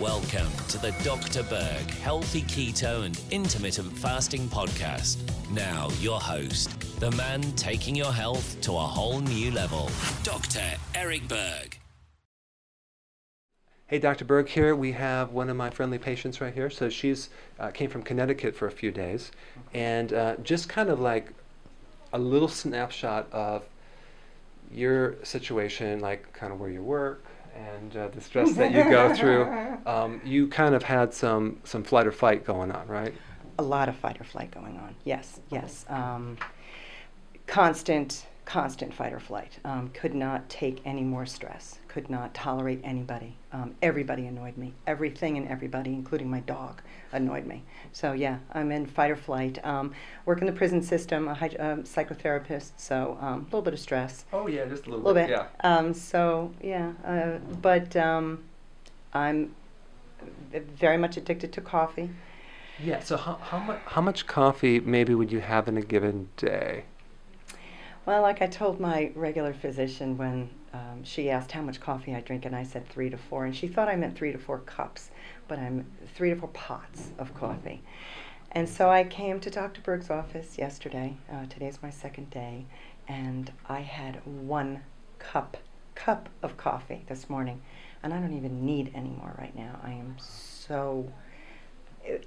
Welcome to the Dr. Berg Healthy Keto and Intermittent Fasting Podcast. Now, your host, the man taking your health to a whole new level, Dr. Eric Berg. Hey, Dr. Berg here. We have one of my friendly patients right here. So she's uh, came from Connecticut for a few days, and uh, just kind of like a little snapshot of your situation, like kind of where you work, and uh, the stress that you go through, um, you kind of had some some flight or fight going on, right? A lot of fight or flight going on. Yes, yes. Um, constant, constant fight or flight. Um, could not take any more stress. Could not tolerate anybody. Um, everybody annoyed me. Everything and everybody, including my dog, annoyed me. So yeah, I'm in fight or flight. Um, work in the prison system, a um, psychotherapist, so um, a little bit of stress. Oh yeah, just a little, little bit. Yeah. Um, so yeah, uh, but um, I'm very much addicted to coffee. Yeah. So how how much how much coffee maybe would you have in a given day? Well, like I told my regular physician when um, she asked how much coffee I drink, and I said three to four, and she thought I meant three to four cups, but I'm three to four pots of coffee. And so I came to Dr. Berg's office yesterday. Uh, today's my second day, and I had one cup cup of coffee this morning, and I don't even need any more right now. I am so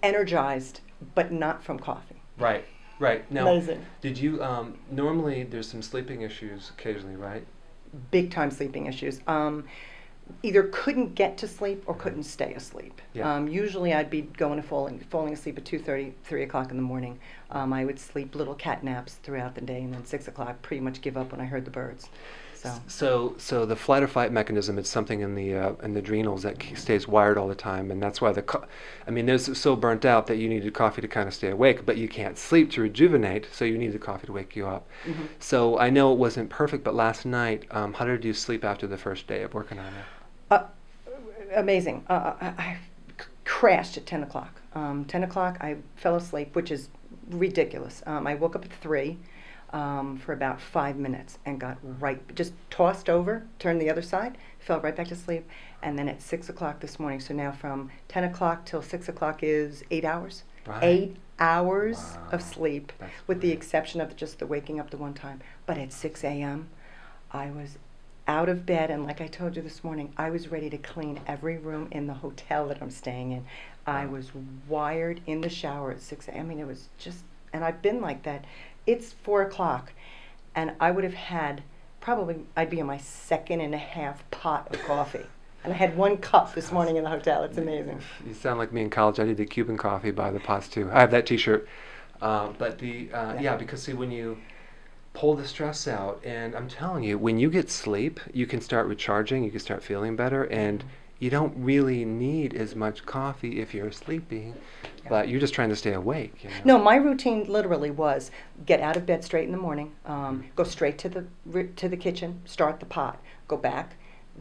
energized, but not from coffee. Right. Right. Now, Amazing. did you um, normally there's some sleeping issues occasionally, right? big time sleeping issues. Um, either couldn't get to sleep or couldn't stay asleep. Yeah. Um, usually I'd be going to falling, falling asleep at 2.30, 3 o'clock in the morning. Um, I would sleep little cat naps throughout the day and then 6 o'clock pretty much give up when I heard the birds. So So, so the flight or fight mechanism is something in the uh, in the adrenals that stays wired all the time, and that's why the. Co- I mean, they're so burnt out that you needed coffee to kind of stay awake, but you can't sleep to rejuvenate, so you need the coffee to wake you up. Mhm. So I know it wasn't perfect, but last night, um, how did you sleep after the first day of working on it? Uh, amazing. Uh, I, I c- crashed at 10 o'clock. Um, 10 o'clock, I fell asleep, which is ridiculous. Um, I woke up at 3 um, for about five minutes and got right, just tossed over, turned the other side, fell right back to sleep. And then at 6 o'clock this morning, so now from 10 o'clock till 6 o'clock is eight hours. Right. Eight hours Wow. of sleep, That's with the exception of just the waking up the one time. But at 6 a.m., I was out of bed, and like I told you this morning, I was ready to clean every room in the hotel that I'm staying in. I was wired in the shower at 6 a.m. I mean, it was just, and I've been like that. It's 4 o'clock, and I would have had probably, I'd be on my second and a half pot of coffee. And I had one cup this morning in the hotel. It's amazing. You sound like me in college. I did the Cuban coffee by the pots too. I have that T-shirt. Um, but the uh, Yeah. yeah, because see when you pull the stress out, and I'm telling you, when you get sleep, you can start recharging. You can start feeling better, and you don't really need as much coffee if you're sleeping, but you're just trying to stay awake. You know? No, my routine literally was get out of bed straight in the morning, um, go straight to the to the kitchen, start the pot, go back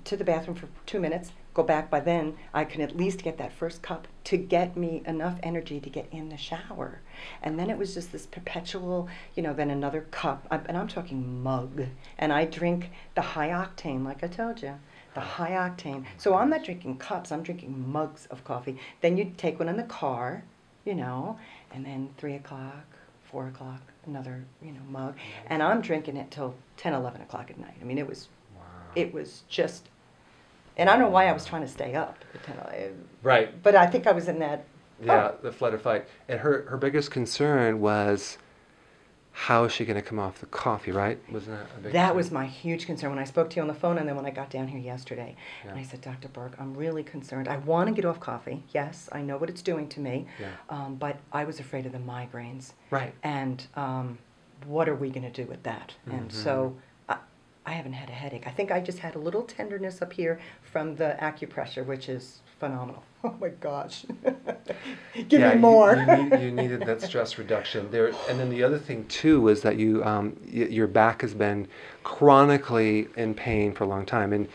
to the bathroom for two minutes, go back. By then, I can at least get that first cup to get me enough energy to get in the shower, and then it was just this perpetual, you know, then another cup, and I'm talking mug, and I drink the high octane, like I told you. The high octane. So I'm not drinking cups, I'm drinking mugs of coffee. Then you take one in the car, you know, and then three o'clock, four o'clock, another, you know, mug. And I'm drinking it till 10, 11 o'clock at night. I mean, it was, Wow. it was just, and I don't know why I was trying to stay up. at 10, uh, right. But I think I was in that, Yeah, the flight or fight. And her her biggest concern was how is she going to come off the coffee, right? Wasn't that a big that concern? was my huge concern when I spoke to you on the phone and then when I got down here yesterday. And I said, Dr. Berg, I'm really concerned. I want to get off coffee. Yes, I know what it's doing to me. Yeah. Um, but I was afraid of the migraines. Right. and um, what are we going to do with that? And Mm-hmm. so I, haven't had a headache. I think I just had a little tenderness up here from the acupressure, which is phenomenal. Oh my gosh. Give yeah, me more. You, you, need, you, needed that stress reduction there, and then the other thing too is that you um, y- your back has been chronically in pain for a long time, and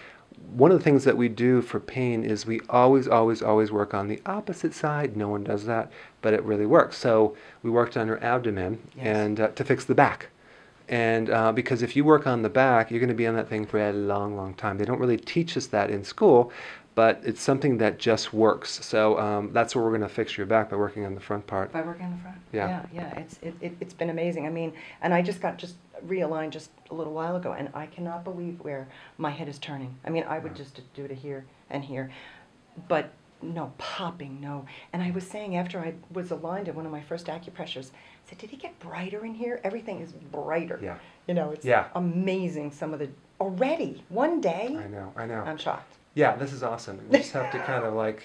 one of the things that we do for pain is we always, always, always work on the opposite side. No one does that, but it really works. So we worked on her abdomen Yes. and uh, to fix the back. And uh, because if you work on the back, you're going to be on that thing for a long, long time. They don't really teach us that in school, but it's something that just works. So um, that's where we're going to fix your back by working on the front part. By working on the front. Yeah. Yeah, yeah. It's it, it, it's been amazing. I mean, and I just got just realigned just a little while ago, and I cannot believe where my head is turning. I mean, I would just do it here and here, but no popping, no. And I was saying after I was aligned at one of my first acupressures, I said, did he get brighter in here? Everything is brighter. Yeah. You know, it's Yeah. amazing. Some of the already one day. I know, I know. I'm shocked. Yeah, this is awesome. You just have to kind of like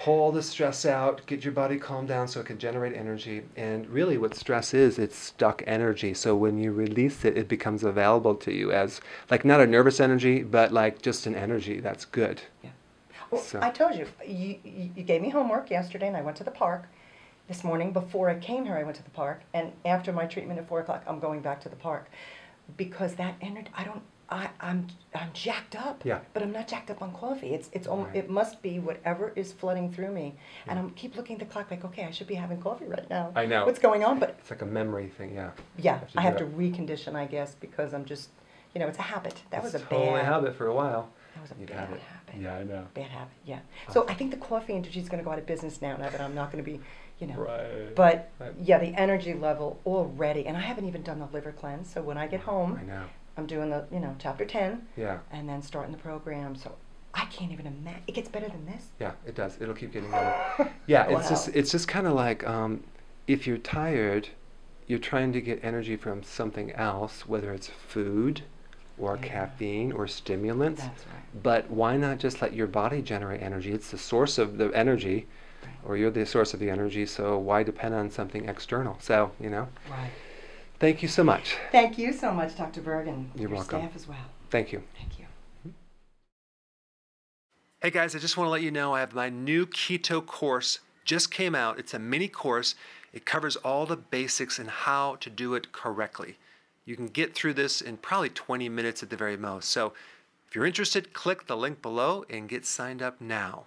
pull the stress out, get your body calmed down so it can generate energy. And really, what stress is, it's stuck energy. So when you release it, it becomes available to you as like not a nervous energy, but like just an energy that's good. Yeah. Well, So- I told you, you you gave me homework yesterday, and I went to the park. This morning, before I came here, I went to the park, and after my treatment at four o'clock, I'm going back to the park, because that energy, I don't, I, I'm, I'm jacked up. Yeah. But I'm not jacked up on coffee. It's, it's, Right. it must be whatever is flooding through me, and I'm keep looking at the clock, like, okay, I should be having coffee right now. I know. What's going on? But It's like a memory thing, yeah. yeah, have I have to recondition, I guess, because I'm just, you know, it's a habit. That was a totally bad habit for a while. That was a You'd bad habit. Yeah, I know. Bad habit, yeah. So I think the coffee industry is going to go out of business now, now that I'm not going to be, you know. Right. But Right. yeah, the energy level already, and I haven't even done the liver cleanse. So when I get home, I know. I'm doing the, you know, chapter 10 Yeah. and then starting the program. So I can't even imagine. It gets better than this. Yeah, it does. It'll keep getting better. Yeah, it's just it's just kind of like um, if you're tired, you're trying to get energy from something else, whether it's food or Yeah. caffeine or stimulants. That's right. But why not just let your body generate energy? It's the source of the energy. Or you're the source of the energy. So why depend on something external? So you know. Right. Thank you so much. Thank you so much, Dr. Berg, and You're your welcome. staff as well. Thank you. Thank you. Hey guys, I just want to let you know I have my new keto course just came out. It's a mini course. It covers all the basics and how to do it correctly. You can get through this in probably 20 minutes at the very most. So if you're interested, click the link below and get signed up now.